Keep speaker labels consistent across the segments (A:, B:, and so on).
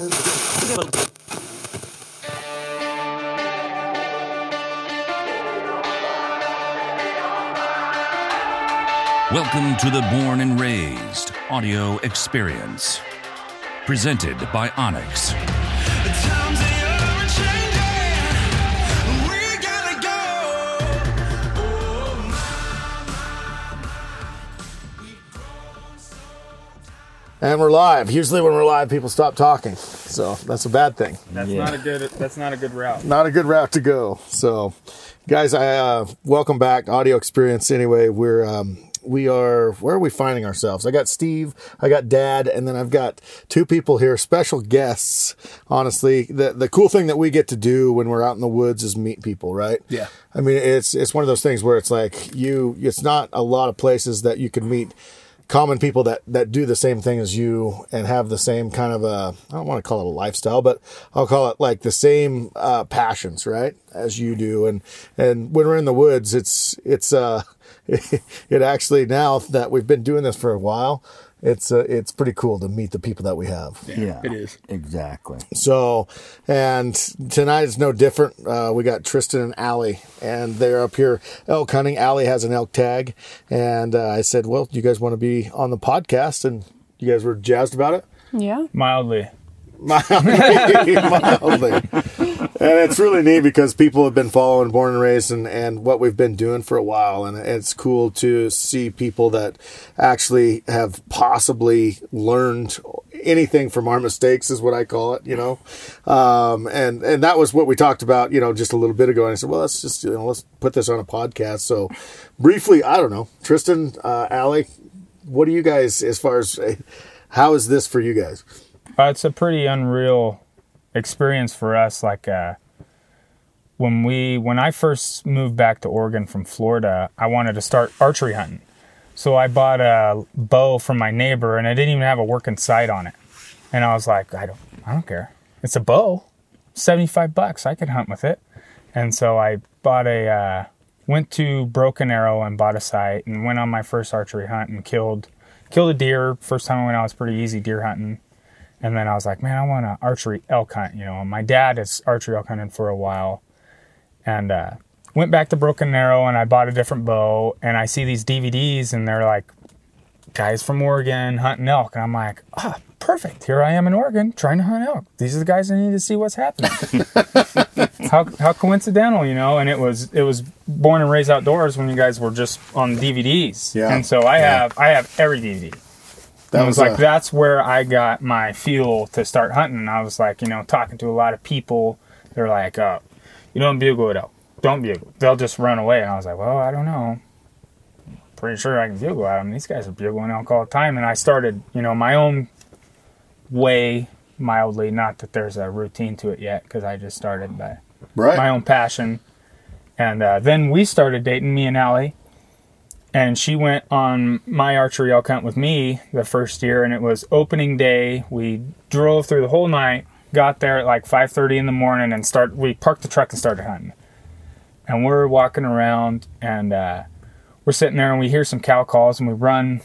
A: Welcome to the Born and Raised audio experience. Presented by onX.
B: And we're live. Usually, when we're live, people stop talking, so that's a bad thing.
C: That's not a good. That's not a good route.
B: Not a good route to go. So, guys, I uh, welcome back audio experience. Anyway, we're um, we are where are we finding ourselves? I got Steve, I got Dad, and then I've got two people here, special guests. Honestly, the the cool thing that we get to do when we're out in the woods is meet people, right?
C: Yeah.
B: I mean, it's it's one of those things where it's like you. It's not a lot of places that you can meet common people that that do the same thing as you and have the same kind of a I don't want to call it a lifestyle, but I'll call it like the same uh, passions, right, as you do. And and when we're in the woods, it's it's uh it actually now that we've been doing this for a while, it's uh, it's pretty cool to meet the people that we have.
D: Yeah,
C: it is.
D: exactly.
B: So, and tonight is no different. Uh, we got Tristin and Ally, and they're up here elk hunting. Ally has an elk tag, and uh, I said, "Well, you guys want to be on the podcast?" And you guys were jazzed about it.
E: Yeah.
C: Mildly.
B: mildly, mildly. And it's really neat because people have been following Born and Raised and, and what we've been doing for a while. And it's cool to see people that actually have possibly learned anything from our mistakes is what I call it, you know? Um, and, and that was what we talked about, you know, just a little bit ago. And I said, well, let's just, you know, let's put this on a podcast. So briefly, I don't know, Tristin, uh, Ally, what do you guys, as far as, how is this for you guys?
C: Uh, it's a pretty unreal experience for us. Like uh, when we when I first moved back to Oregon from Florida, I wanted to start archery hunting. So I bought a bow from my neighbor, and I didn't even have a working sight on it. And I was like, I don't, I don't care. It's a bow, seventy-five bucks. I could hunt with it. And so I bought a, uh, went to Broken Arrow and bought a sight, and went on my first archery hunt and killed, killed a deer. First time I went, I was pretty easy deer hunting. And then I was like, man, I want to archery elk hunt. You know, my dad has archery elk hunted for a while, and uh, went back to Broken Arrow and I bought a different bow. And I see these DVDs and they're like, guys from Oregon hunting elk, and I'm like, ah, perfect. Here I am in Oregon trying to hunt elk. These are the guys I need to see what's happening. how how coincidental, you know? And it was it was born and raised outdoors when you guys were just on DVDs.
B: Yeah.
C: And so I have I have every DVD.
B: That
C: And it was like
B: uh,
C: that's where I got my fuel to start hunting. I was like, you know, talking to a lot of people. They're like, uh, you don't bugle it out. Don't bugle. They'll just run away. And I was like, well, I don't know. Pretty sure I can bugle at them. These guys are bugling elk all the time. And I started, you know, my own way, mildly. Not that there's a routine to it yet, because I just started by
B: right.
C: my own passion. And uh, then we started dating, me and Ally. And she went on my archery elk hunt with me the first year, and it was opening day. We drove through the whole night, got there at like 5:30 in the morning, and start. We parked the truck and started hunting. And we're walking around, and uh, we're sitting there, and we hear some cow calls, and we run,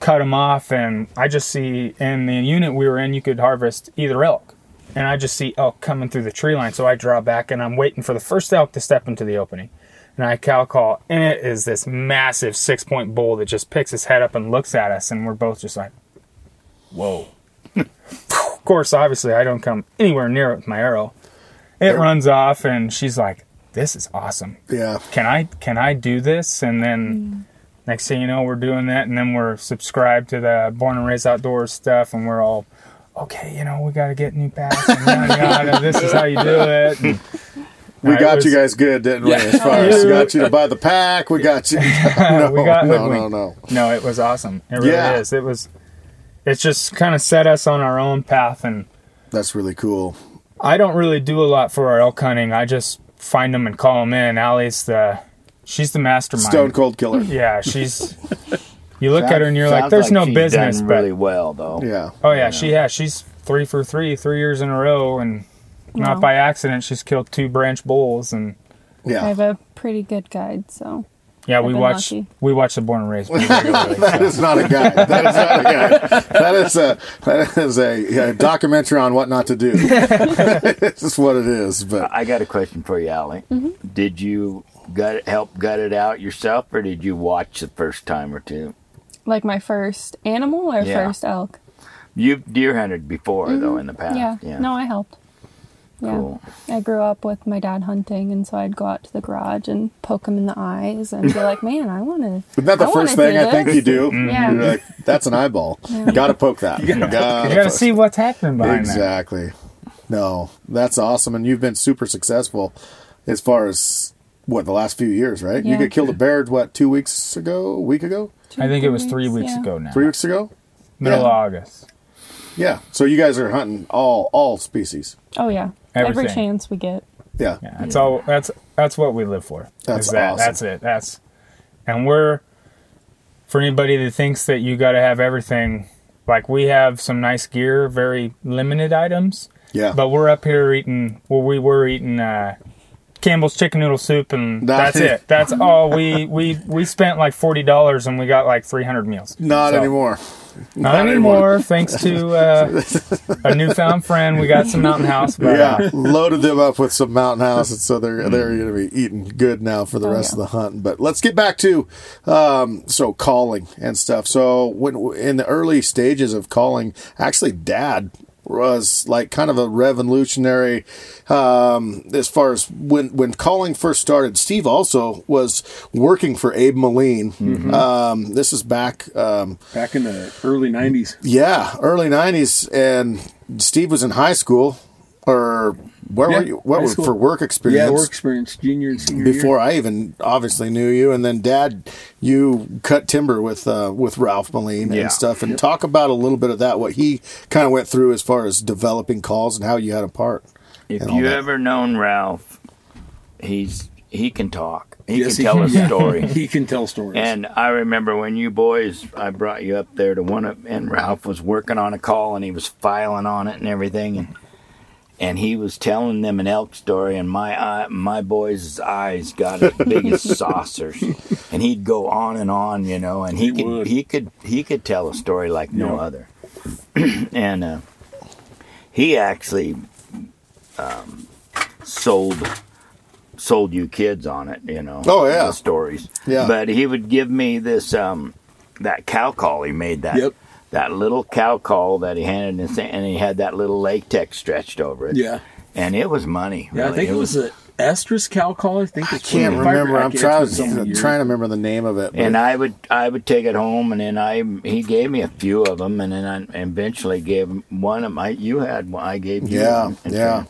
C: cut them off, and I just see in the unit we were in, you could harvest either elk and I just see elk coming through the tree line. So I draw back and I'm waiting for the first elk to step into the opening. And I cow call, and it is this massive six point bull that just picks his head up and looks at us, and we're both just like, whoa. of course, obviously, I don't come anywhere near it with my arrow. It runs off, and she's like, this is awesome
B: yeah.
C: can I can I do this? And then mm. next thing you know, we're doing that, and then we're subscribed to the Born and Raised Outdoors stuff, and we're all okay. You know, we got to get new packs, and yada, yada, this is how you do it. And,
B: We
C: It
B: got
C: was-
B: you guys good, didn't we? As far as we got you to buy the pack, we got you. No,
C: we got
B: no, no, no.
C: No, it was awesome. It really
B: Yeah.
C: is. It was. It's just kind of set us on our own path, and
B: That's really cool.
C: I don't really do a lot for our elk hunting. I just find them and call them in. Ally's the, she's the mastermind.
B: Stone Cold Killer.
C: Yeah, she's. You look at her and you're like,
D: Sounds
C: "There's no
D: she's
C: business,"
D: done
C: but
D: really well though.
B: Yeah.
C: Oh yeah, she has. She's three for three, three years in a row, and not by accident. She's killed two branch bulls, and yeah,
E: I
B: Yeah.
E: have a pretty good guide, so
C: Yeah,
D: I've
C: we
D: been
C: watch
D: lucky.
C: we watch the Born and Raised pretty regularly.
B: That
C: so.
B: is not a guide. That is not a guide. That is a that is a, a documentary on what not to do. it's just what it is. But
E: I got a question for you, Ally.
D: Mm-hmm.
E: Did you gut help gut it out yourself, or did you watch the first time or two?
D: Like my first animal or
E: Yeah.
D: first elk?
E: You've deer hunted before, though, in the past.
D: Mm-hmm. Yeah. No, I helped. Yeah.
E: Cool.
D: I grew up with my dad hunting, and so I'd go out to the garage and poke him in the eyes and be like, "Man, I want to."
B: isn't that the first thing I think you do? Mm-hmm.
D: Yeah.
B: You're like, that's an eyeball. Got to poke that. Gotta
C: You got to
B: poke-
C: see what's happening behind that.
B: Exactly. No, that's awesome, and you've been super successful as far as what the last few years, right? You
D: Yeah.
B: get killed a bear what two weeks ago, a week ago,
C: I think it was three
D: weeks,
C: weeks
D: yeah.
C: ago now.
B: three weeks ago.
C: Middle
B: Yeah.
C: of August.
B: Yeah. So you guys are hunting all all species.
D: Oh yeah, every chance we get.
B: Yeah.
C: Yeah, that's all. That's that's what we live for.
B: That's
C: that.
B: awesome.
C: That's it. That's and we're for anybody that thinks that you got to have everything. Like we have some nice gear, very limited items,
B: Yeah.
C: but we're up here eating. Well, we were eating uh, Campbell's chicken noodle soup, and that's it. That's all we we we spent like forty dollars, and we got like three hundred meals.
B: Not
C: So-
B: anymore.
C: Not, anymore, thanks to uh, a newfound friend. We got some Mountain House. But,
B: Yeah, loaded them up with some mountain house, and so they're they're going to be eating good now for the
D: Oh,
B: rest
D: yeah.
B: of the hunt. But let's get back to um, so calling and stuff. So when in the early stages of calling, actually, Dad was like kind of a revolutionary um, as far as when when calling first started. Steve also was working for Abe Moline. Um, this is back. Um,
F: Back in the early '90s.
B: yeah, early '90s, and Steve was in high school, or where
F: Yeah,
B: were you? What were for work experience?
F: Yeah, work experience, junior and senior
B: Before I even obviously knew you, and then Dad, you cut timber with uh, with Ralph Moline
E: Yeah.
B: and stuff, and talk about a little bit of that, what he kind of went through as far as developing calls and how you had a part.
E: If you
B: that.
E: ever known Ralph, he's he can talk. He
F: Yes,
E: can tell a story.
F: he can tell stories.
E: And I remember when you boys, I brought you up there to one of, and Ralph was working on a call and he was filing on it and everything, and and he was telling them an elk story, and my eye, my boys' eyes got as big as saucers, and he'd go on and on, you know, and he,
F: He
E: could
F: would.
E: he could he could tell a story like no
F: Yeah.
E: other, and uh, he actually um, sold sold you kids on it, you know.
B: Oh, yeah.
E: the stories.
B: Yeah.
E: But he would give me this um that cow call he made that
F: Yep.
E: That little cow call that he handed in, and he had that little latex stretched over it.
F: yeah,
E: And it was money.
F: yeah. I think it was a estrus cow call. I think
B: I
F: it's
B: can't remember. I'm trying,
F: was so many years.
B: trying to remember the name of it. but-
E: and I would I would take it home, and then I he gave me a few of them, and then I eventually gave one of my you had one I gave you
B: Yeah,
E: one, and-
B: yeah.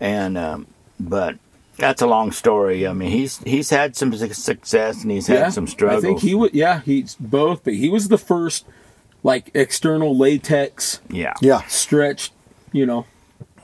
E: and um, but that's a long story. I mean he's he's had some success and he's had some struggles.
F: I think he was. Yeah, he's both, but he was the first like external latex
E: yeah
B: yeah,
F: stretched, you know,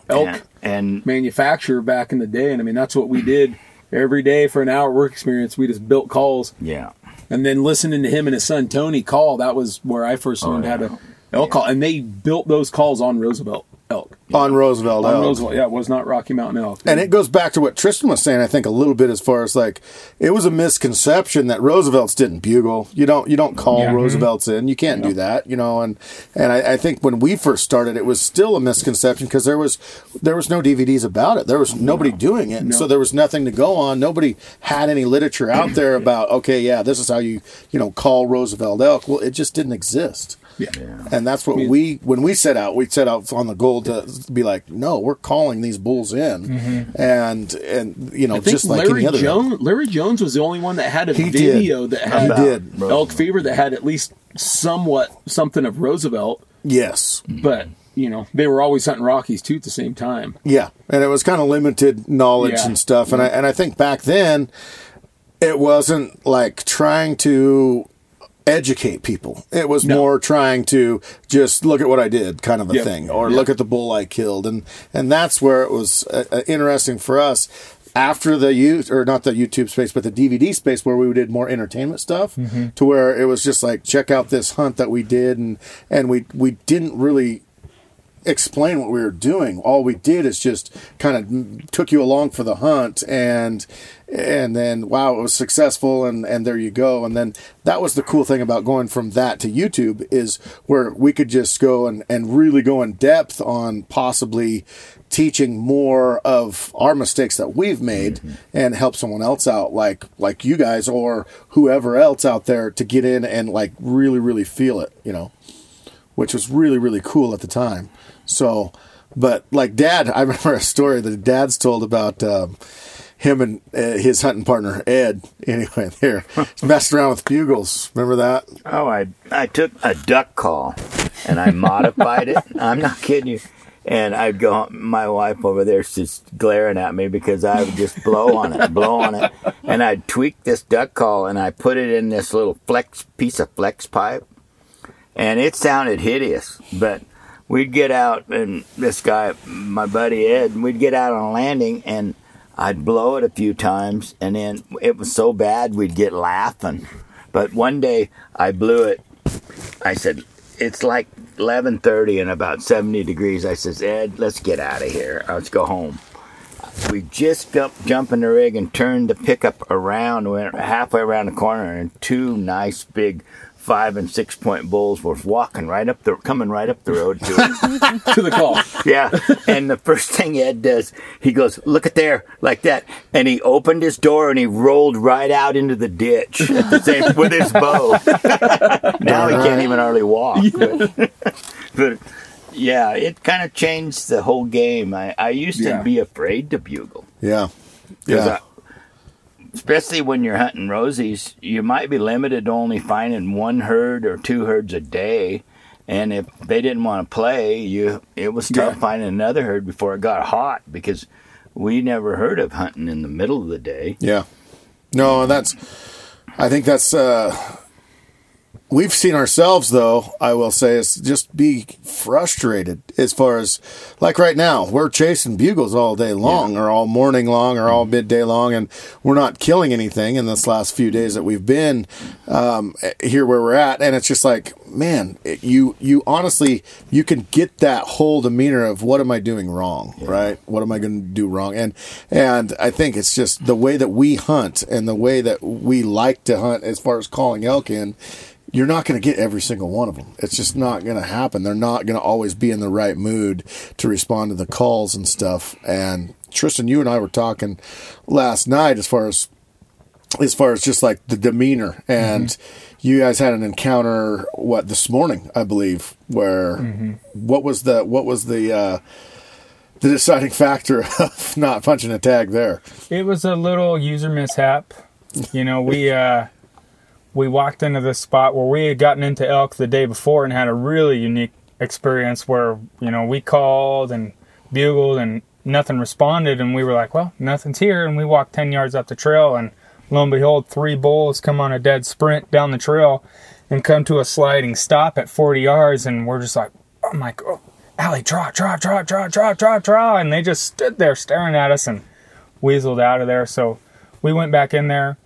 F: elk
E: and, and
F: manufacturer back in the day. And I mean, that's what we did every day for an hour work experience. We just built calls,
E: yeah.
F: and then listening to him and his son Tony call. That was where I first oh, learned how to elk call, and they built those calls on Roosevelt elk.
B: on Roosevelt.
F: On
B: Elk.
F: Roosevelt, yeah, it was not Rocky Mountain elk.
B: And it goes back to what Tristin was saying, I think, a little bit as far as like it was a misconception that Roosevelt's didn't bugle. You don't you don't call
F: Yeah.
B: Roosevelt's in. You can't do that, you know. And and I, I think when we first started, it was still a misconception because there was there was no DVDs about it. There was nobody doing it, so there was nothing to go on. Nobody had any literature out there about okay, yeah, this is how you you know call Roosevelt elk. Well, it just didn't exist.
F: Yeah.
B: And that's what we when we set out, we set out on the goal to be like, no, we're calling these bulls in, mm-hmm. and and you know
F: I
B: just like
F: Larry
B: any other.
F: Jones. Larry Jones was the only one that had a
B: He did.
F: video that had
B: did.
F: elk fever that had at least somewhat something of Roosevelt,
B: Yes,
F: but you know they were always hunting Rockies too at the same time.
B: yeah, and it was kind of limited knowledge
F: Yeah.
B: and stuff, and I and I think back then, it wasn't like trying to educate people. It was
F: No.
B: more trying to just look at what I did, kind of a
F: Yep.
B: thing, or
F: Yeah.
B: look at the bull I killed, and and that's where it was uh, uh, interesting for us. After the you or not the YouTube space, but the DVD space where we did more entertainment stuff, to where it was just like check out this hunt that we did, and and we we didn't really explain what we were doing. All we did is just kind of took you along for the hunt and and then wow, it was successful and and there you go. And then that was the cool thing about going from that to YouTube is where we could just go and and really go in depth on possibly teaching more of our mistakes that we've made mm-hmm. and help someone else out like like you guys or whoever else out there to get in and like really really feel it, you know which was really really cool at the time. So, but like Dad, I remember a story that Dad's told about um, him and uh, his hunting partner Ed. Anyway, there messed around with bugles. Remember that?
E: Oh, I I took a duck call and I modified it. I'm not kidding you. And I'd go, my wife over there's just glaring at me because I would just blow on it, blow on it. And I'd tweak this duck call and I put it in this little flex piece of flex pipe. And it sounded hideous, but we'd get out and this guy, my buddy Ed, we'd get out on a landing and I'd blow it a few times and then it was so bad we'd get laughing. But one day I blew it. I said, it's like 11:30 and about 70 degrees. I says, Ed, let's get out of here. Let's go home. We just jumped, jump in the rig and turned the pickup around. Went halfway around the corner, and two nice big five and six point bulls were walking right up the coming right up the road to it.
F: to the call.
E: Yeah. And the first thing Ed does, he goes, look at there, like that. And he opened his door and he rolled right out into the ditch at the same, with his bow. now he can't even hardly walk. But, but yeah, it kind of changed the whole game. I, I used to
F: Yeah.
E: be afraid to bugle.
B: Yeah,
E: 'Cause
B: yeah,
E: I- especially when you're hunting rosies, you might be limited to only finding one herd or two herds a day. And if they didn't want to play, you it was tough
F: Yeah.
E: finding another herd before it got hot because we never heard of hunting in the middle of the day.
B: yeah. No, that's. I think that's. uh We've seen ourselves, though. I will say, is just be frustrated as far as, like right now, we're chasing bugles all day long, or all morning long, or all midday long, and we're not killing anything in this last few days that we've been um, here where we're at. And it's just like, man, it- you you honestly you can get that whole demeanor of what am I doing wrong, right? What am I going to do wrong? And and I think it's just the way that we hunt and the way that we like to hunt as far as calling elk in you're not going to get every single one of them. It's just not going to happen. They're not going to always be in the right mood to respond to the calls and stuff. And Tristin, you and I were talking last night as far as as far as just like the demeanor and you guys had an encounter what this morning i believe where what was the what was the uh the deciding factor of not punching a tag there
C: It was a little user mishap. You know, we uh, we walked into this spot where we had gotten into elk the day before and had a really unique experience where you know we called and bugled and nothing responded, and we were like, well, nothing's here, and we walked ten yards up the trail, and lo and behold, three bulls come on a dead sprint down the trail and come to a sliding stop at 40 yards, and we're just like, oh my god. Ally, draw, draw, draw, draw, draw, draw, draw. And they just stood there staring at us and weaseled out of there. So we went back in there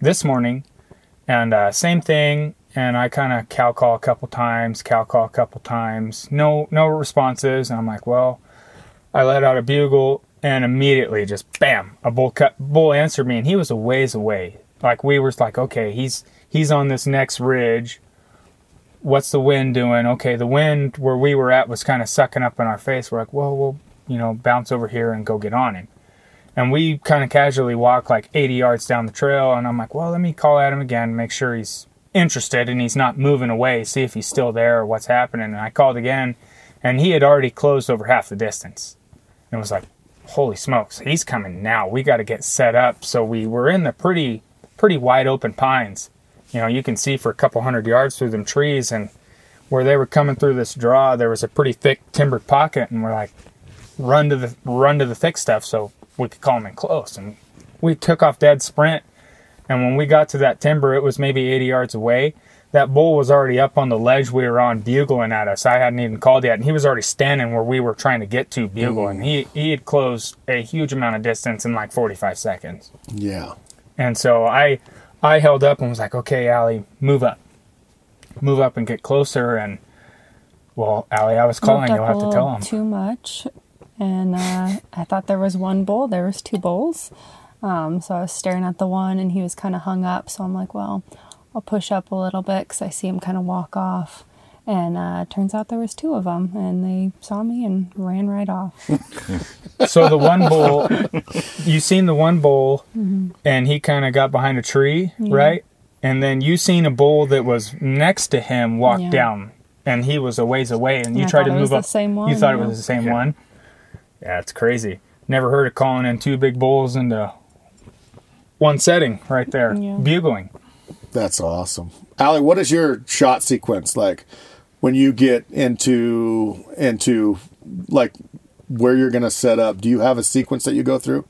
C: this morning and uh, same thing. And I kind of cow call a couple times, cow call a couple times. No, no responses. And I'm like, well, I let out a bugle and immediately just bam, a bull cut, bull answered me and he was a ways away. Like we were like, okay, he's, he's on this next ridge. What's the wind doing? Okay, the wind where we were at was kind of sucking up in our face. We're like, well, we'll, you know, bounce over here and go get on him. And we kind of casually walk like 80 yards down the trail. And I'm like, well, let me call him again, make sure he's interested and he's not moving away, see if he's still there or what's happening. And I called again, and he had already closed over half the distance. And was like, holy smokes, he's coming now. We got to get set up. So we were in the pretty, pretty wide open pines. You know, you can see for a couple hundred yards through them trees. And where they were coming through this draw, there was a pretty thick timbered pocket. And we're like, run to the run to the thick stuff so we could call him in close. And we took off dead sprint. And when we got to that timber, it was maybe 80 yards away. That bull was already up on the ledge we were on, bugling at us. I hadn't even called yet, and he was already standing where we were trying to get to bugling. He he had closed a huge amount of distance in like 45 seconds.
B: yeah
C: And so I I held up and was like, okay, Ally, move up. Move up and get closer. And Well, Ally, I was
D: Looked
C: calling. You'll have to tell him.
D: too much, and uh, I thought there was one bull. There was two bulls. Um, so I was staring at the one, and he was kind of hung up. So I'm like, well, I'll push up a little bit because I see him kind of walk off. And uh, turns out there was two of them, and they saw me and ran right off.
C: So the one bull, you seen the one bull,
D: Mm-hmm.
C: and he kind of got behind a tree, right? And then you seen a bull that was next to him walk
D: Yeah.
C: down, and he was a ways away, and you
D: I
C: tried to
D: it was
C: move
D: the
C: up.
D: same
C: You
D: one,
C: thought it was the same one. Yeah, it's crazy. Never heard of calling in two big bulls into one setting right there,
D: Yeah.
C: bugling.
B: That's awesome. Ally, what is your shot sequence like when you get into into like where you're going to set up? Do you have a sequence that you go through?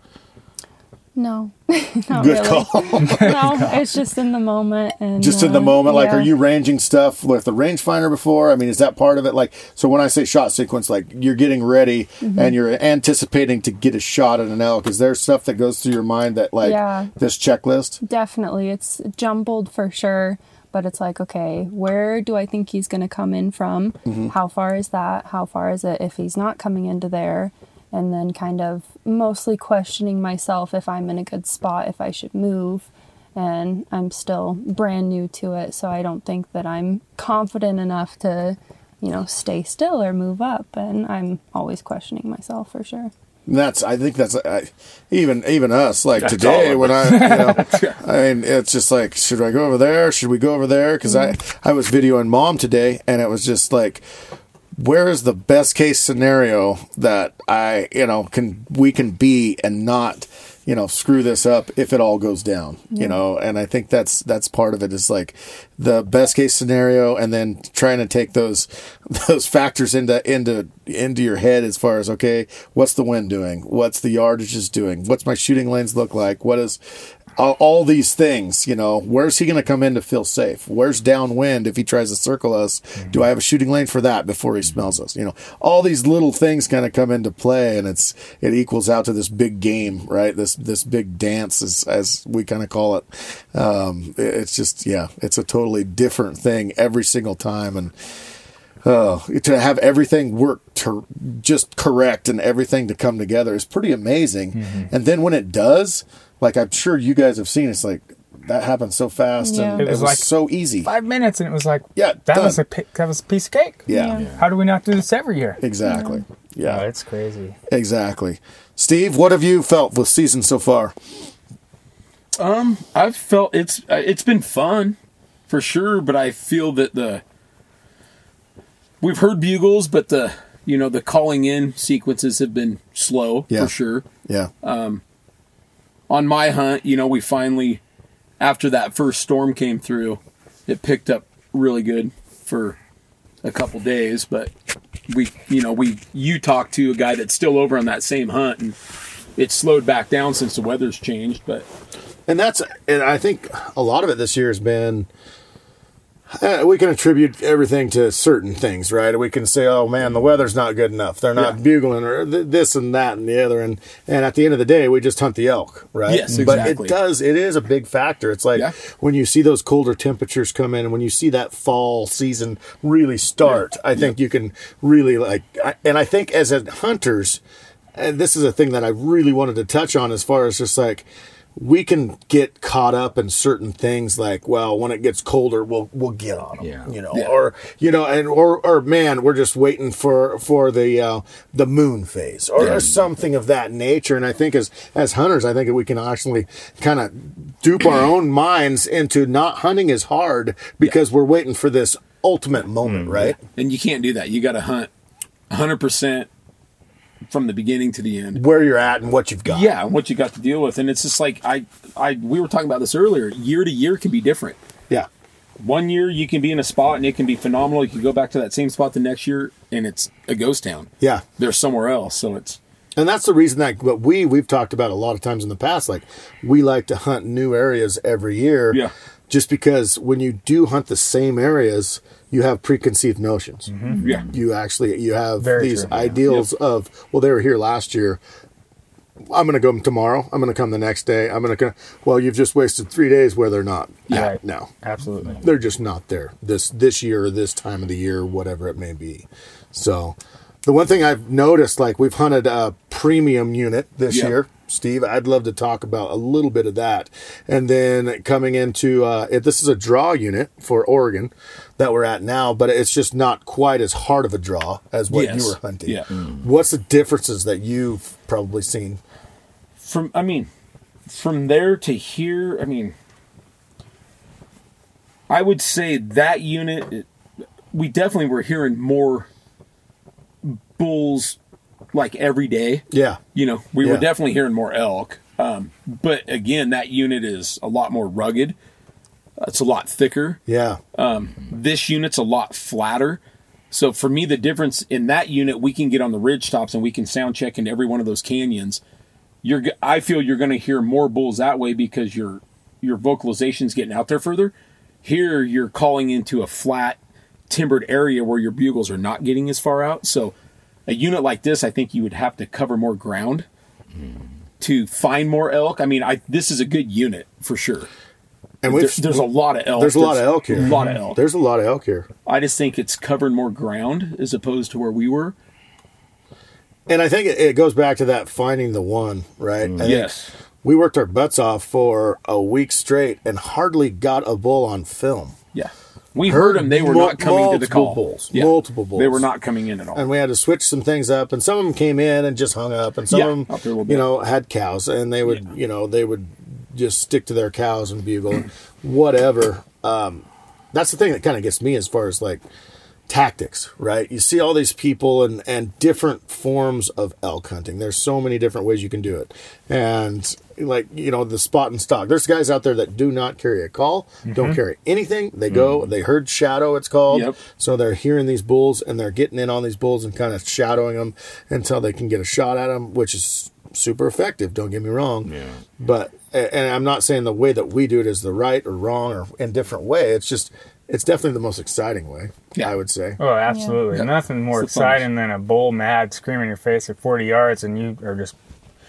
D: No, not
B: Good
D: really.
B: call.
D: no, it's just in the moment. And
B: Just in the
D: uh,
B: moment, like,
D: yeah.
B: are you ranging stuff with the rangefinder before? I mean, is that part of it? Like, so when I say shot sequence, like you're getting ready
D: Mm-hmm.
B: and you're anticipating to get a shot at an elk. Is there stuff that goes through your mind that, like,
D: Yeah.
B: this checklist?
D: Definitely. It's jumbled for sure, but it's like, okay, where do I think he's going to come in from?
B: Mm-hmm.
D: How far is that? How far is it if he's not coming into there? And then kind of mostly questioning myself if I'm in a good spot, if I should move. And I'm still brand new to it, so I don't think that I'm confident enough to, you know, stay still or move up. And I'm always questioning myself for sure.
B: That's I think that's I, even even us like
E: That's
B: today when I you know, I mean it's just like should I go over there should we go over there because I mm-hmm. I was videoing mom today and it was just like where is the best case scenario that I you know can we can be and not you know screw this up if it all goes down you know? And I think that's that's part of it is like the best case scenario and then trying to take those those factors into into into your head as far as okay what's the wind doing? What's the yardages doing? What's my shooting lanes look like? What is all, all these things you know where's he going to come in to feel safe? Where's downwind if he tries to circle us? Do i have a shooting lane for that before he smells us? You know all these little things kind of come into play and it's it equals out to this big game right? This this big dance as, as we kind of call it. Um, it's just yeah it's a totally different thing every single time and Oh, to have everything work to just correct and everything to come together is pretty amazing. And then when it does, like I'm sure you guys have seen, it's like that happened so fast and
D: Yeah.
B: it was,
C: like
B: so easy.
C: Five minutes, and it was like,
B: Yeah,
C: that
B: done.
C: was a that was a piece of cake.
B: Yeah,
D: Yeah.
C: How do we not do this every year?
B: exactly.
C: Oh,
B: Yeah,
C: it's crazy.
B: exactly. Steve, what have you felt with season so far?
F: Um, I've felt it's uh, it's been fun for sure, but I feel that the we've heard bugles, but the you know the calling in sequences have been slow
B: Yeah.
F: for sure.
B: Yeah,
F: On my hunt, you know, we finally after that first storm came through, it picked up really good for a couple days, but we you know we you talked to a guy that's still over on that same hunt and it's slowed back down since the weather's changed, but
B: and that's and I think a lot of it this year has been. Uh, we can attribute everything to certain things, right? We can say, "Oh man, the weather's not good enough. They're not
F: Yeah.
B: bugling, or th- this and that and the other." And and at the end of the day, we just hunt the elk, right?
F: Yes, exactly.
B: But it does. It is a big factor. It's like
F: Yeah.
B: when you see those colder temperatures come in, and when you see that fall season really start. I think you can really like, I, and I think as a hunters, and this is a thing that I really wanted to touch on as far as just like we can get caught up in certain things like well when it gets colder we'll we'll get on them
E: Yeah.
B: you know
F: Yeah.
B: or you know and or or man we're just waiting for for the uh the moon phase or, or something of that nature and I think as as hunters I think that we can actually kind of dupe our own minds into not hunting as hard because we're waiting for this ultimate moment right
F: and you can't do that. You got to hunt 100% from the beginning to the end.
B: where you're at and what you've got
F: Yeah, and what you got to deal with, and it's just like I, I, we were talking about this earlier. Year to year can be different.
B: yeah
F: One year you can be in a spot and it can be phenomenal. You can go back to that same spot the next year and it's a ghost town.
B: yeah
F: They're somewhere else, so it's
B: And that's the reason that what we we've talked about a lot of times in the past. Like we like to hunt new areas every year.
F: Yeah.
B: Just because when you do hunt the same areas, you have preconceived notions.
F: yeah,
B: You actually you have
C: Very
B: these
C: true, yeah.
B: ideals of well they were here last year. I'm going to come tomorrow. I'm going to come the next day. I'm going to. Go. Well, you've just wasted three days where they're not.
C: Yeah.
B: at now.
C: Absolutely.
B: They're just not there this this year this time of the year, whatever it may be. So, the one thing I've noticed, like we've hunted a premium unit this
F: Yeah.
B: year. Steve, I'd love to talk about a little bit of that, and then coming into uh, it, this is a draw unit for Oregon that we're at now, but it's just not quite as hard of a draw as what
F: Yes.
B: you were hunting.
F: Yeah.
B: What's the differences that you've probably seen?
F: from I mean, from there to here, I mean, I would say that unit, it- we definitely were hearing more bulls like every day.
B: Yeah,
F: You know, we were definitely hearing more elk. Um, but again, that unit is a lot more rugged. Uh, It's a lot thicker.
B: yeah,
F: This unit's a lot flatter. So for me, the difference in that unit, we can get on the ridge tops and we can sound check into every one of those canyons. You're, I feel you're going to hear more bulls that way because your your vocalization's getting out there further. Here, you're calling into a flat, timbered area where your bugles are not getting as far out. So, a unit like this, I think you would have to cover more ground to find more elk. I mean, I this is a good unit for sure.
B: And
F: There- there's a lot of elk.
B: there's a lot of elk here.
F: A lot of elk.
B: There's a lot of elk here.
F: I just think it's covering more ground as opposed to where we were.
B: And I think it, it goes back to that finding the one, right? Mm. Think
F: Yes.
B: We worked our butts off for a week straight and hardly got a bull on film.
F: Yeah. We heard them. They were
B: mul-
F: not coming to the
B: multiple
F: call.
B: bulls,
F: Yeah.
B: multiple bulls.
F: They were not coming in at all.
B: And we had to switch some things up, and some of them came in and just hung up, and some
F: Yeah,
B: of
F: up there a
B: them, you know, had cows, and they would, you know, they would just stick to their cows and bugle, and whatever. Um, that's the thing that kind of gets me as far as like tactics, right? You see all these people and and different forms of elk hunting. There's so many different ways you can do it, and like you know the spot and stock. There's guys out there that do not carry a call, don't carry anything. They go, they herd shadow. It's called.
F: Yep.
B: So they're hearing these bulls and they're getting in on these bulls and kind of shadowing them until they can get a shot at them, which is super effective. Don't get me wrong.
E: Yeah.
B: But and I'm not saying the way that we do it is the right or wrong or indifferent way. It's just it's definitely the most exciting way.
F: Yeah.
B: I would say.
C: Oh, absolutely.
F: Yeah.
C: Nothing more
F: It's
C: exciting than a bull mad screaming in your face at 40 yards and you are just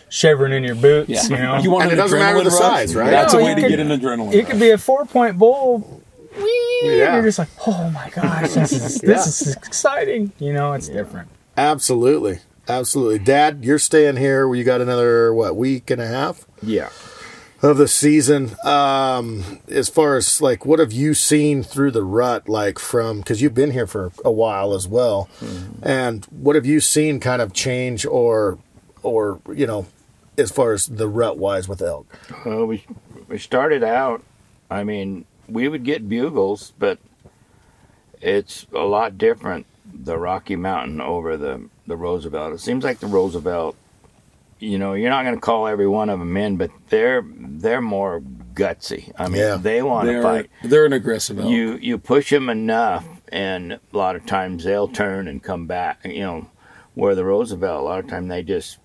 C: shivering in your boots,
F: Yeah.
C: you know?
F: You want
B: And
F: an
B: it doesn't matter
F: adrenaline
B: the
F: rush?
B: size, right?
F: That's
C: No,
F: a way to
C: could-
F: get an adrenaline
C: it
F: rush.
C: could be a four point bull. Whee!
B: Yeah.
C: You're just like, oh my gosh, this is, this is exciting. You know, it's different.
B: Absolutely. Absolutely. Dad, you're staying here. You got another what week and a half
E: Yeah.
B: of the season. Um, as far as like, what have you seen through the rut? Like from because you've been here for a while as well, and what have you seen kind of change or, or you know, as far as the rut wise with elk?
E: Well, we we started out. I mean, we would get bugles, but it's a lot different. The Rocky Mountain over the the Roosevelt. It seems like the Roosevelt. You know, you're not going to call every one of them in, but they're they're more gutsy. I mean,
B: Yeah.
E: they want to
F: They're,
E: fight.
F: they're an aggressive elk.
E: You you push them enough, and a lot of times they'll turn and come back. You know, where the Roosevelt, a lot of time they just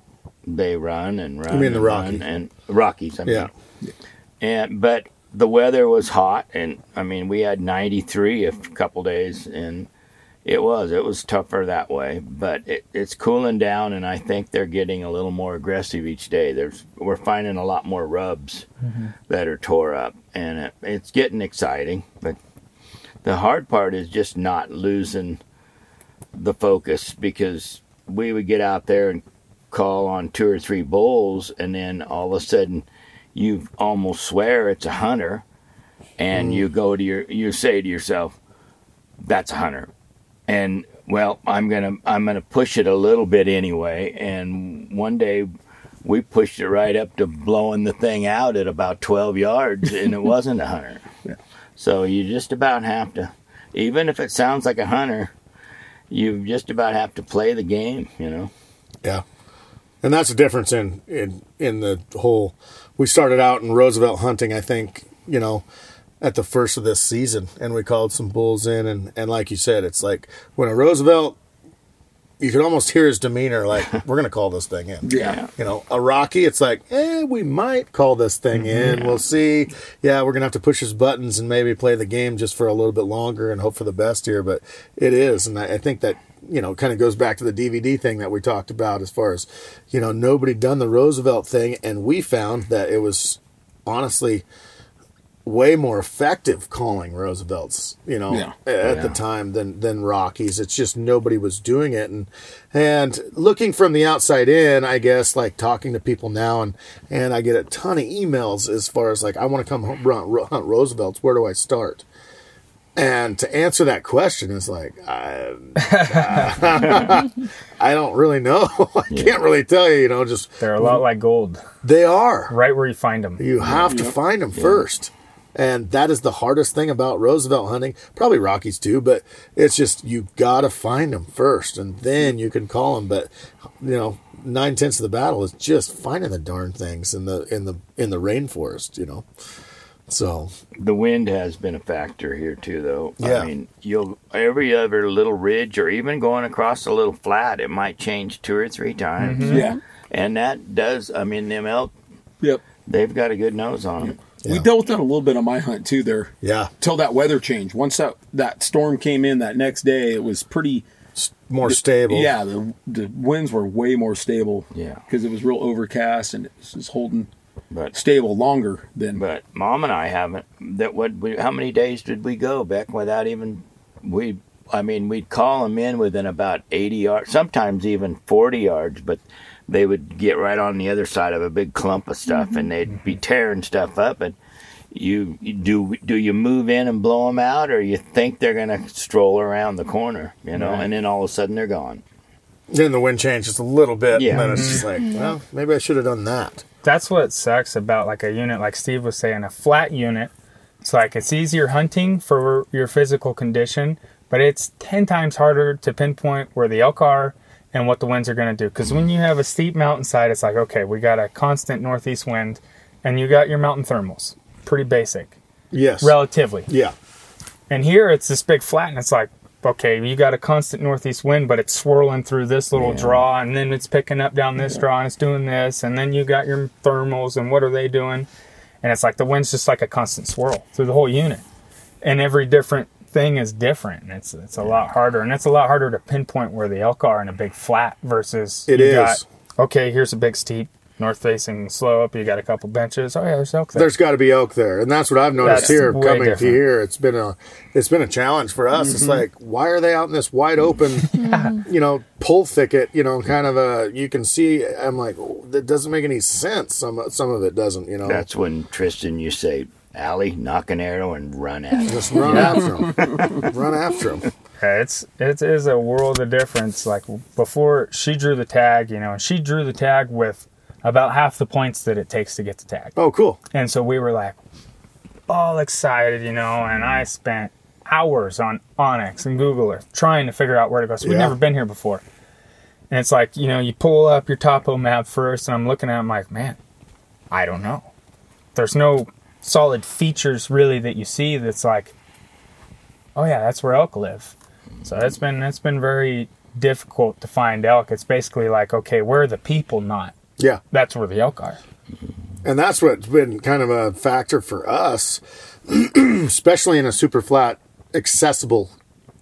E: they run and run.
B: mean the
E: and
B: Rocky?
E: run and Rockies? I mean,
B: Yeah.
E: and but the weather was hot, and I mean we had 93 a couple days, and it was it was tougher that way. But it, it's cooling down, and I think they're getting a little more aggressive each day. There's we're finding a lot more rubs mm-hmm. that are tore up, and it, it's getting exciting. But the hard part is just not losing the focus because we would get out there and call on two or three bulls, and then all of a sudden you almost swear it's a hunter, and mm. you go to your you say to yourself, "That's a hunter," and well, I'm gonna I'm gonna push it a little bit anyway. And one day we pushed it right up to blowing the thing out at about 12 yards, and it wasn't a hunter. So you just about have to, even if it sounds like a hunter, you just about have to play the game, you know.
B: Yeah. And that's the difference in, in in the whole we started out in Roosevelt hunting, I think, you know, at the first of this season and we called some bulls in and, and like you said, it's like when a Roosevelt you could almost hear his demeanor, like we're gonna call this thing in.
F: Yeah.
B: You know, a Rocky, it's like, eh, we might call this thing in. We'll see. Yeah, we're gonna have to push his buttons and maybe play the game just for a little bit longer and hope for the best here. But it is, and I, I think that you know, kind of goes back to the DVD thing that we talked about as far as you know, nobody done the Roosevelt thing, and we found that it was honestly way more effective calling Roosevelt's, you know,
F: Yeah.
B: at the time than than Rockies. It's just nobody was doing it, and and looking from the outside in, I guess, like talking to people now, and and I get a ton of emails as far as like I want to come home, hunt, hunt Roosevelt's. Where do I start? And to answer that question is like I, I don't really know. I can't really tell you. You know, just
C: They're a lot like gold,
B: they are
C: right where you find them.
B: you have to find them first. And that is the hardest thing about Roosevelt hunting. Probably Rockies too, but it's just you got to find them first, and then you can call them. But you know, nine tenths of the battle is just finding the darn things in the in the in the rainforest. You know, so
E: The wind has been a factor here too, though.
B: Yeah.
E: I mean, you'll every other little ridge, or even going across a little flat, it might change two or three times, mm-hmm.
F: Yeah.
E: and that does. I mean, them elk,
F: Yep.
E: they've got a good nose on them.
F: We
B: Yeah.
F: dealt with that a little bit on my hunt too there.
B: yeah,
F: Till that weather change. Once that, that storm came in that next day, it was pretty
B: more stable.
F: Yeah, the the winds were way more stable.
E: Yeah.
F: because it was real overcast and it was just holding
E: But
F: stable longer than.
E: but mom and I haven't. That what? We, how many days did we go, back without even we? I mean, we'd call them in within about eighty yards, sometimes even forty yards, but they would get right on the other side of a big clump of stuff, and mm-hmm. they'd be tearing stuff up. And you, you do do you move in and blow them out, or you think they're gonna stroll around the corner, you know, and then all of a sudden they're gone.
B: Then the wind changed just a little bit,
E: Yeah.
B: and then it's mm-hmm. just like, mm-hmm. well, maybe I should have done that.
C: That's what sucks about like a unit, like Steve was saying, a flat unit. It's like it's easier hunting for your physical condition, but it's 10 times harder to pinpoint where the elk are and what the winds are going to do. Because when mm. you have a steep mountainside, it's like, okay, we got a constant northeast wind and you got your mountain thermals. Pretty basic,
B: Yes.
C: relatively.
B: yeah.
C: And here it's this big flat, and it's like, okay, you got a constant northeast wind, but it's swirling through this little draw, and then it's picking up down this draw, and it's doing this, and then you got your thermals, and what are they doing? And it's like the wind's just like a constant swirl through the whole unit, and every different thing is different, and it's it's a lot harder, and it's a lot harder to pinpoint where the elk are in a big flat versus
B: It
C: you
B: is.
C: got okay, here's a big steep north facing slope, you got a couple benches, oh yeah, there's elk there.
B: There's got to be elk there, and that's what I've noticed
C: That's
B: here
C: way
B: coming to
C: different.
B: here. It's been a it's been a challenge for us. It's mm-hmm. like why are they out in this wide open, you know, pull thicket? You know, kind of a you can see. I'm like that doesn't make any sense. Some some of it doesn't. You know,
E: That's when Tristin, you say, Ally, knock an arrow and run at him.
B: just run after him. run after them.
C: Yeah, it's it is a world of difference. Like before, she drew the tag, you know, and she drew the tag with about half the points that it takes to get the tag.
B: Oh, cool.
C: And so we were like all excited, you know, and I spent hours on onX and Google Earth trying to figure out where to go. So we'd
B: Yeah.
C: never been here before. And it's like, you know, you pull up your topo map first, and I'm looking at it, I'm like, man, I don't know. There's no solid features really that you see that's like, oh yeah, that's where elk live. So that's been it's been very difficult to find elk. It's basically like, okay, where are the people not?
B: Yeah,
C: That's where the elk are.
B: and that's what's been kind of a factor for us, especially in a super flat, accessible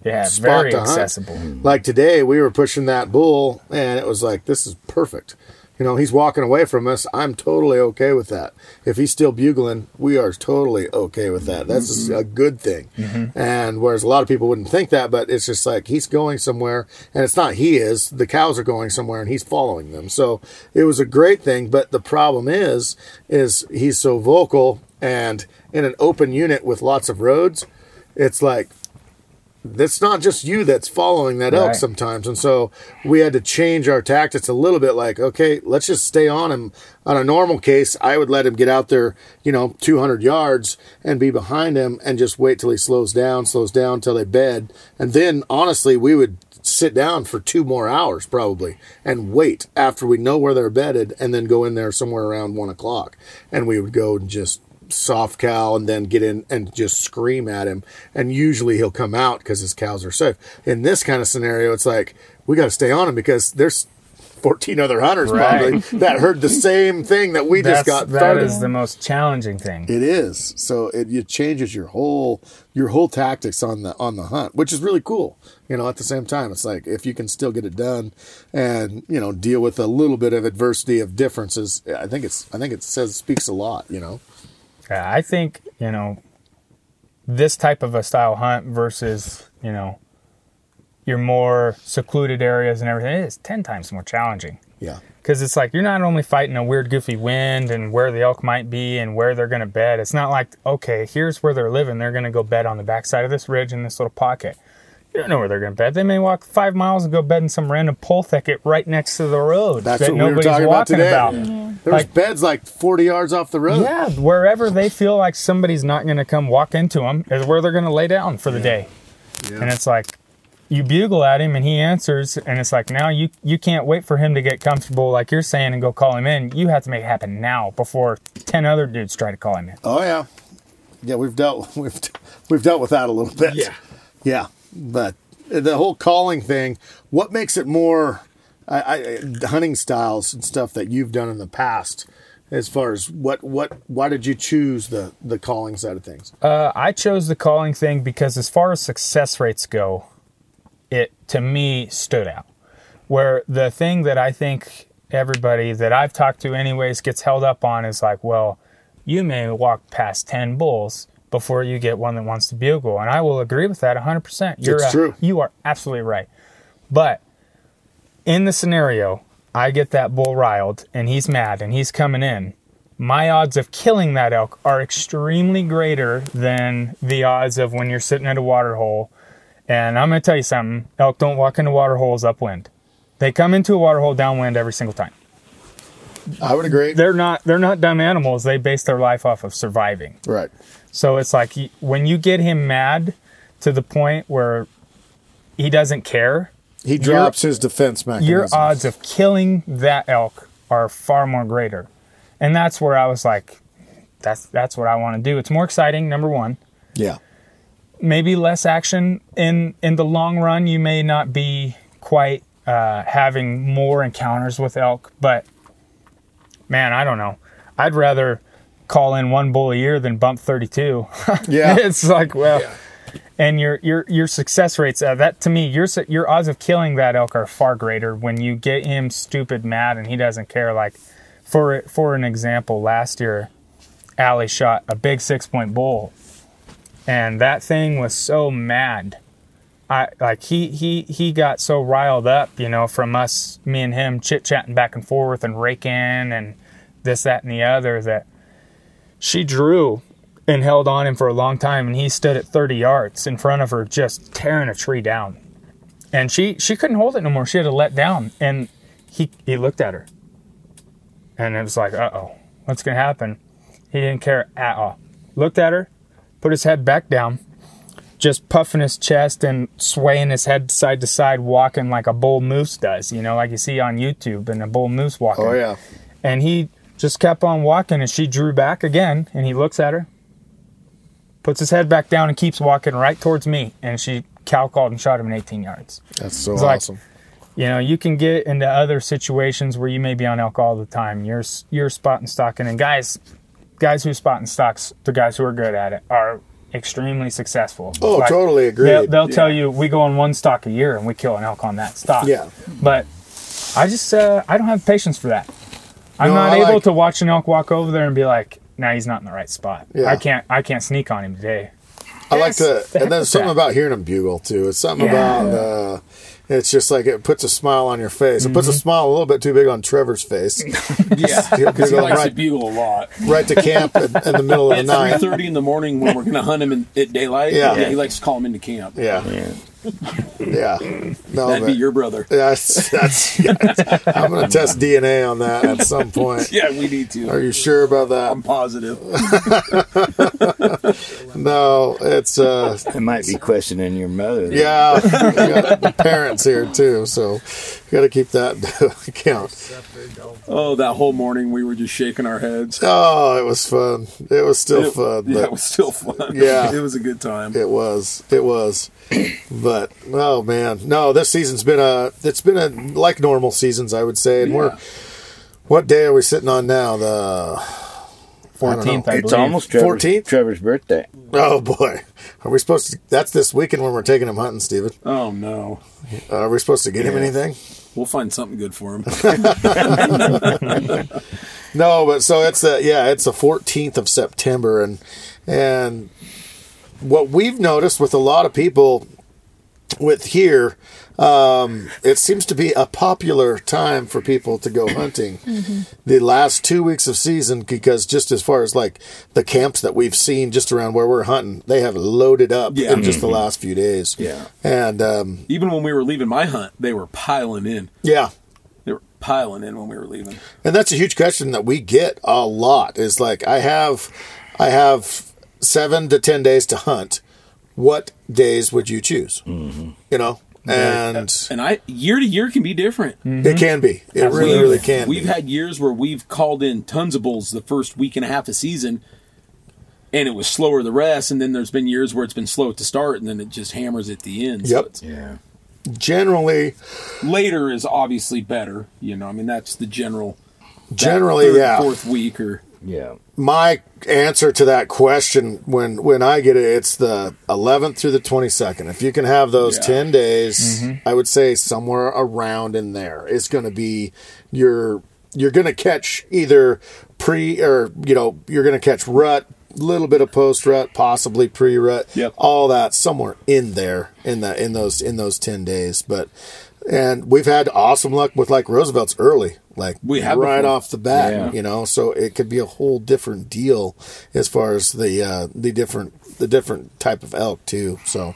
C: Yeah,
B: spot
C: very
B: to hunt.
C: accessible.
B: Like today, we were pushing that bull, and it was like, this is perfect. You know, he's walking away from us. I'm totally okay with that. If he's still bugling, we are totally okay with that. That's a good thing. Mm-hmm. And whereas a lot of people wouldn't think that, but it's just like he's going somewhere, and it's not he is. The cows are going somewhere, and he's following them. So it was a great thing. But the problem is, is he's so vocal, and in an open unit with lots of roads, it's like it's not just you that's following that elk sometimes. And so we had to change our tactics a little bit like, okay, let's just stay on him. On a normal case, I would let him get out there, you know, 200 yards and be behind him and just wait till he slows down, slows down till they bed. And then honestly, we would sit down for two more hours probably and wait after we know where they're bedded and then go in there somewhere around one o'clock. And we would go and just soft cow and then get in and just scream at him and usually he'll come out because his cows are safe in this kind of scenario it's like we got to stay on him because there's 14 other hunters
C: Right.
B: probably that heard the same thing that we just got
C: that
B: started.
C: is the most challenging thing.
B: It is. So it, it changes your whole your whole tactics on the on the hunt, which is really cool. You know, at the same time, it's like if you can still get it done and you know deal with a little bit of adversity of differences, I think it's I think it says speaks a lot. You know.
C: Yeah, I think, you know, this type of a style hunt versus, you know, your more secluded areas and everything it is 10 times more challenging.
B: Yeah.
C: Because it's like you're not only fighting a weird, goofy wind and where the elk might be and where they're going to bed. It's not like, okay, here's where they're living. They're going to go bed on the backside of this ridge in this little pocket. You don't know where they're going to bed. They may walk five miles and go bed in some random pole thicket right next to the road
B: That's
C: that
B: what we were talking about
C: walking
B: today.
C: about.
B: There's
C: Like-
B: beds like 40 yards off the road.
C: Yeah, wherever they feel like somebody's not going to come walk into them is where they're going to lay down for the day.
B: Yeah.
C: And it's like you bugle at him and he answers, and it's like now you you can't wait for him to get comfortable, like you're saying, and go call him in. You have to make it happen now before ten other dudes try to call him in.
B: Oh yeah, yeah. We've dealt we've we've dealt with that a little bit.
F: Yeah.
B: yeah. But the whole calling thing, what makes it more I, I, hunting styles and stuff that you've done in the past? As far as what what why did you choose the the calling side of things?
C: Uh, I chose the calling thing because as far as success rates go, it to me stood out. Where the thing that I think everybody that I've talked to, anyways, gets held up on is like, well, you may walk past 10 bulls before you get one that wants to bugle. And I will agree with that 100%. You're
B: It's
C: a-
B: true.
C: You are absolutely right. But in the scenario, I get that bull riled and he's mad and he's coming in. My odds of killing that elk are extremely greater than the odds of when you're sitting at a water hole. And I'm going to tell you something elk don't walk into water holes upwind. They come into a water hole downwind every single time.
B: I would agree.
C: They're not they're not dumb animals. They base their life off of surviving.
B: right.
C: So it's like y- when you get him mad to the point where he doesn't care,
B: He drops his defense mechanism.
C: your odds of killing that elk are far more greater. And that's where I was like, that's that's what I want to do. It's more exciting, number one.
B: Yeah.
C: Maybe less action in in the long run. You may not be quite uh, having more encounters with elk, but man, I don't know. I'd rather call in one bull a year than bump 32.
B: Yeah.
C: it's like well and your your your success rates uh, that to me your your odds of killing that elk are far greater when you get him stupid mad and he doesn't care like for for an example last year Ally shot a big six point bull and that thing was so mad I like he he he got so riled up you know from us me and him chit chatting back and forth and raking and this that and the other that she drew and held on him for a long time and he stood at 30 yards in front of her just tearing a tree down. And she she couldn't hold it no more. She had to let down and he he looked at her. And it was like uh-oh what's gonna happen? He didn't care at all. Looked at her put his head back down just puffing his chest and swaying his head side to side walking like a bull moose does you know like you see on youtube and a bull moose walking.
B: Oh yeah.
C: and he just kept on walking and she drew back again and he looks at her puts his head back down and keeps walking right towards me. And she cow called and shot him in 18 yards.
B: That's so
C: It's like-
B: awesome.
C: you know you can get into other situations where you may be on elk all the time. You're you're spotting stocking and guys guys who spot and stocks the guys who are good at it are extremely successful.
B: Oh, totally agree.
C: they'll, they'll tell you we go on one stock a year and we kill an elk on that stock.
B: Yeah.
C: but i just uh, i don't have patience for that i'm
B: No,
C: not
B: I
C: able
B: like-
C: to watch an elk walk over there and be like nah he's not in the right spot
B: Yeah.
C: i can't i can't sneak on him today
B: I like to,
C: the
B: and then something
C: that.
B: about hearing him bugle too. It's something
C: Yeah.
B: about, uh, it's just like it puts a smile on your face. It puts
C: Mm-hmm.
B: a smile a little bit too big on Trevor's face.
F: Yeah,
B: He'll
F: because he
B: go
F: likes to
B: right,
F: bugle a lot.
B: right to camp in, in the middle of the
F: At three
B: night.
F: three thirty in the morning when we're going to hunt him in, at daylight,
B: Yeah.
F: yeah. he likes to call him into camp.
B: Yeah,
E: Yeah.
B: yeah. No,
F: That'd
B: but
F: be your brother.
B: that's that's. yeah, I'm gonna test DNA on that at some point.
F: Yeah, we need to.
B: Are you sure about that?
F: I'm positive.
B: No, it's uh,
E: I might be questioning your mother. there.
B: yeah. Got the parents here too, so Got to keep that account.
F: Oh, that whole morning we were just shaking our heads.
B: Oh, it was fun. It was still
F: It-
B: fun.
F: Yeah, it was still fun.
B: Yeah.
F: it was a good time.
B: It was. It was. But oh man, no, this season's been a. It's been a like normal seasons, I would say. And we're what day are we sitting on now? The
C: 14th, I,
E: It's almost Trevor's,
B: 14th?
E: Trevor's birthday.
B: oh boy, are we supposed to? That's this weekend when we're taking him hunting, Steven.
F: Oh no,
B: Uh, are we supposed to get him anything?
F: We'll find something good for him.
B: No, but so it's a yeah, it's the 14th of September, and and what we've noticed with a lot of people with here, um, it seems to be a popular time for people to go hunting. The last two weeks of season, because just as far as like the camps that we've seen just around where we're hunting, they have loaded up
F: Yeah.
B: in just the last few days.
F: Yeah.
B: and um,
F: Even when we were leaving my hunt, they were piling in.
B: yeah,
F: They were piling in when we were leaving.
B: And that's a huge question that we get a lot. Is like I have, I have seven to ten days to hunt. What days would you choose? Mm-hmm. You know, and
F: And I year to year can be different. Mm-hmm.
B: it can be. It really,
F: We've-
B: really can.
F: We've
B: be.
F: had years where we've called in tons of bulls the first week and a half of season, and it was slower the rest. And then there's been years where it's been slow at the start, and then it just hammers at the end. So
B: Yep.
F: it's-
E: Yeah.
B: generally,
F: later is obviously better. You know, I mean that's the general. that
B: generally,
F: third,
B: yeah.
F: Fourth week or
E: Yeah.
B: My answer to that question, when when I get it, it's the 11th through the 22nd. If you can have those
F: Yeah.
B: 10 days, mm-hmm. I would say somewhere around in there, it's going to be your you're going to catch either pre or you know you're going to catch rut, a little bit of post rut, possibly pre rut,
F: Yep.
B: all that somewhere in there in that in those in those 10 days. But and we've had awesome luck with like Roosevelt's early, like
F: We have
B: right
F: before.
B: off the bat,
E: Yeah.
B: you know. So it could be a whole different deal as far as the uh, the different the different type of elk too. So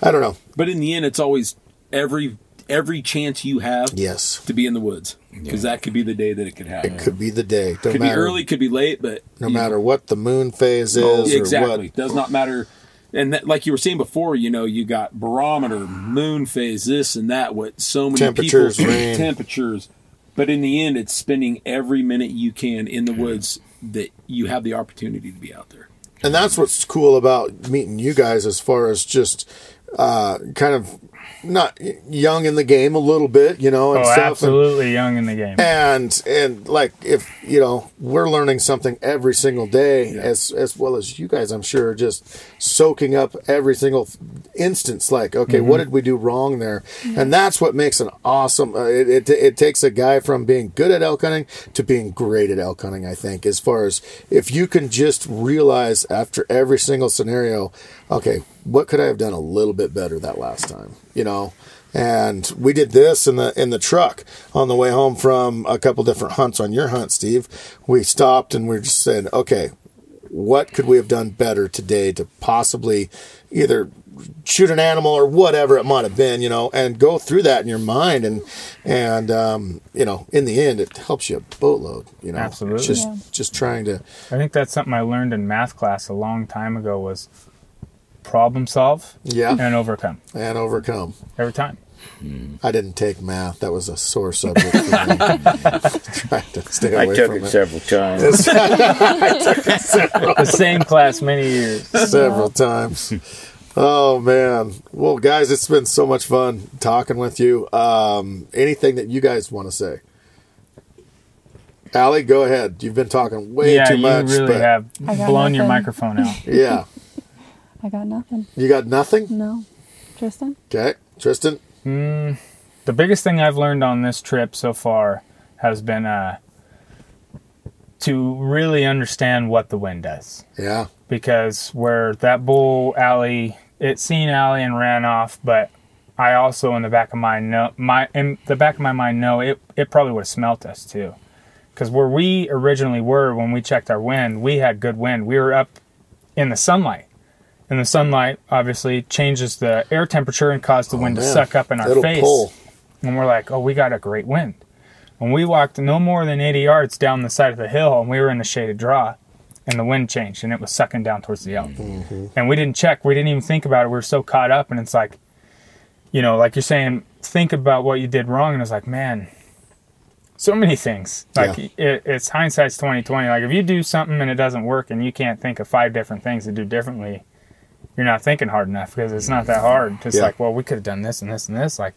B: I don't know.
F: But in the end, it's always every every chance you have
B: Yes,
F: to be in the woods because that could be the day that it could happen.
B: it could be the day. Don't
F: could
B: matter,
F: be early, could be late, but
B: no
F: you know,
B: matter what the moon phase is or
F: exactly
B: what.
F: does not matter. And that, like you were saying before, you know, you got barometer, moon phase, this and that. What so many
B: Temperatures,
F: temperatures. But in the end, it's spending every minute you can in the woods that you have the opportunity to be out there.
B: And that's what's cool about meeting you guys as far as just uh, kind of not young in the game a little bit, you know, and
C: Oh,
B: stuff. and-
C: absolutely young in the game.
B: and and like if you know we're learning something every single day as as well as you guys i'm sure just soaking up every single instance like okay what did we do wrong there and that's what makes an awesome uh, it, it, it takes a guy from being good at elk hunting to being great at elk hunting i think as far as if you can just realize after every single scenario okay what could i have done a little bit better that last time you know and we did this in the in the truck on the way home from a couple different hunts on your hunt, Steve. We stopped and we just said, okay, what could we have done better today to possibly either shoot an animal or whatever it might have been, you know, and go through that in your mind and and um, you know, in the end, it helps you a boatload, you know.
C: Absolutely.
B: just
D: Yeah.
B: just trying to
C: I think that's something I learned in math class a long time ago was problem solve
B: yeah
C: and overcome
B: and overcome.
C: every time.
B: I didn't take math; that was a sore subject for me. Trying to stay away
E: I took
B: from
E: it several times.
C: The same class many years.
B: several times. Oh man. Well, guys, it's been so much fun talking with you. Um, anything that you guys want to say? Ally, go ahead. You've been talking way
C: yeah,
B: too
C: you
B: much.
C: really
B: but
C: have
D: I got
C: blown your microphone out.
B: Yeah.
D: I got nothing.
B: You got nothing?
D: No. Tristin?
B: Okay. Tristin?
C: The biggest thing I've learned on this trip so far has been uh, to really understand what the wind does.
B: Yeah.
C: because where that bull Ally it seen Ally and ran off but i also in the back of my know my in the back of my mind know it it probably would have smelt us too because where we originally were when we checked our wind we had good wind we were up in the sunlight and the sunlight obviously changes the air temperature and causes the wind to
B: Oh,
C: suck up in our
B: It'll
C: face
B: pull.
C: and we're like oh we got a great wind when we walked no more than 80 yards down the side of the hill and we were in the shaded draw and the wind changed and it was sucking down towards the elk
B: Mm-hmm.
C: and we didn't check we didn't even think about it we were so caught up and it's like you know, like you're saying, think about what you did wrong, and it's like, man, so many things. Like
B: Yeah.
C: it, it's hindsight's twenty twenty. Like if you do something and it doesn't work, and you can't think of five different things to do differently, you're not thinking hard enough because it's not that hard. It's
B: Yeah.
C: like, well, we could have done this and this and this. Like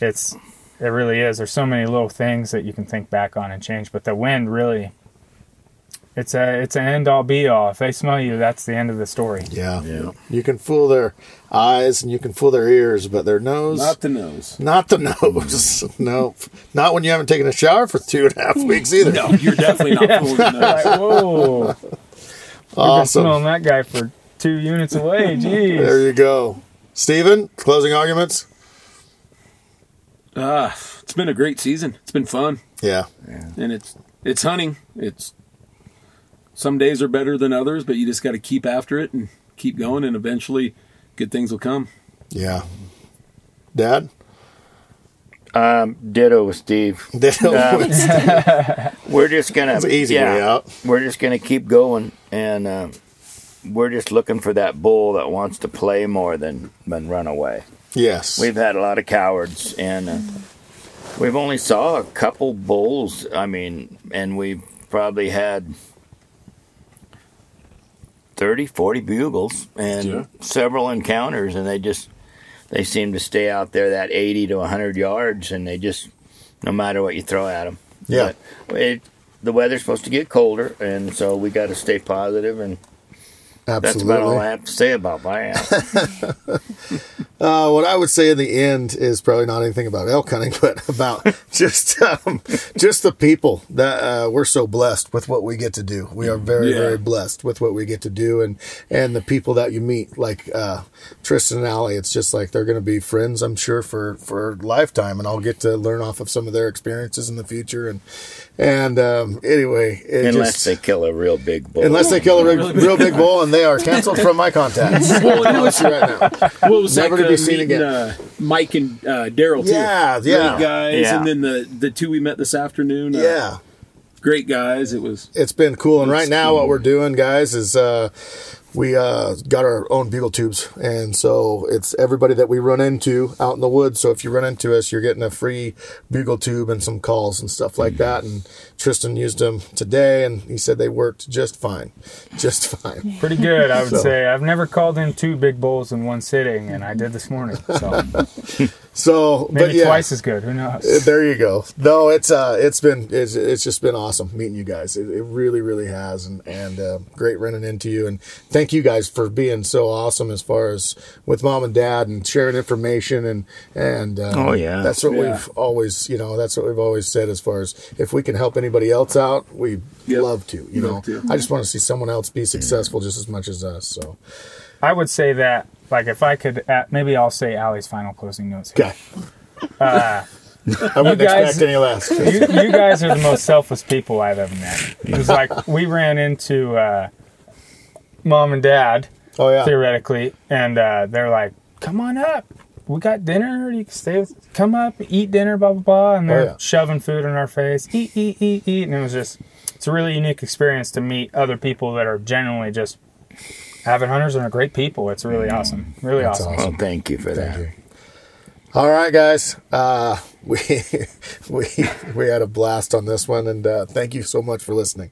C: it's it really is. There's so many little things that you can think back on and change, but the wind really. It's a it's an end all be all. If they smell you, that's the end of the story.
B: Yeah.
E: Yeah.
B: You can fool their eyes and you can fool their ears, but their nose.
F: Not the nose.
B: Not the nose. no. Not when you haven't taken a shower for two and a half weeks either.
F: No, you're definitely not fooling the nose.
C: Like, whoa, I've been
B: Awesome.
C: smelling that guy for two units away. Jeez.
B: There you go. Steven, closing arguments?
F: Ah, it's been a great season. It's been fun,
B: Yeah.
F: and it's it's hunting. It's some days are better than others, but you just got to keep after it and keep going, and eventually, good things will come.
B: Yeah. Dad?
E: Um, ditto with Steve.
B: Dad?
E: We're just gonna.
B: That's an easy
E: yeah,
B: way out.
E: We're just gonna keep going, and uh, we're just looking for that bull that wants to play more than than run away.
B: yes.
E: We've had a lot of cowards, and uh, we've only saw a couple bulls. I mean, and we've probably had 30, 40 bugles and
F: Yeah.
E: several encounters, and they just they seem to stay out there that eighty to hundred yards, and they just no matter what you throw at them.
B: Yeah.
E: But it, the weather's supposed to get colder, and so we got to stay positive, and that's about all I have to say about my
B: Uh, what I would say in the end is probably not anything about elk hunting, but about just um, just the people that uh, we're so blessed with what we get to do. We are very
F: Yeah.
B: very blessed with what we get to do, and and the people that you meet, like uh, Tristin and Ally. It's just like they're going to be friends, I'm sure, for for a lifetime, and I'll get to learn off of some of their experiences in the future. And and um, anyway, it
E: unless
B: just,
E: they kill a real big bull.
B: Unless they kill a real, real big bull and they are canceled from my contacts.
F: Well,
B: I'll you right now.
F: Well, was
B: Never
F: like,
B: to be
F: uh,
B: seen
F: meeting,
B: again.
F: Uh, Mike and uh, Daryl too.
B: Yeah, yeah.
F: Great guys,
E: Yeah.
F: and then the the two we met this afternoon. uh,
B: Yeah.
F: great guys. It was
B: it's been cool. And right
F: It's
B: now,
F: cool.
B: what we're doing, guys, is uh, we uh, got our own bugle tubes, and so it's everybody that we run into out in the woods. So if you run into us, you're getting a free bugle tube and some calls and stuff like that. And Tristin used them today, and he said they worked just fine, just fine.
C: Pretty good, I would
B: So-
C: say. I've never called in two big bulls in one sitting, and I did this morning. So
B: So,
C: maybe
B: but yeah.
C: twice as good. Who knows?
B: Uh, There you go. No, it's uh, it's been it's, it's just been awesome meeting you guys. It, it really, really has, and and uh, great running into you. And thank you guys for being so awesome as far as with mom and dad and sharing information and and uh,
E: Oh, yeah.
B: that's what
F: Yeah.
B: we've always you know that's what we've always said as far as if we can help anybody else out, we
F: Yep.
B: love to. You
F: Love
B: know,
F: to.
B: I just want to see someone else be successful just as much as us. So
C: I would say that, like, if I could, uh, maybe I'll say Ally's final closing notes. Here.
B: okay. I wouldn't
C: guys-
B: expect any less.
C: you, you guys are the most selfless people I've ever met. It was like we ran into uh, mom and dad
B: Oh yeah.
C: theoretically, and uh, they're like, "Come on up, we got dinner. You can stay. With, come up, eat dinner, blah blah blah." And they're
B: Oh, yeah.
C: shoving food in our face, eat, eat, eat, eat, and it was just, it's a really unique experience to meet other people that are genuinely just avid hunters and are great people. It's really awesome, really
B: That's
C: awesome.
B: awesome.
E: Well, thank you for that.
B: You. All right, guys. Uh, we we we had a blast on this one, and uh, thank you so much for listening.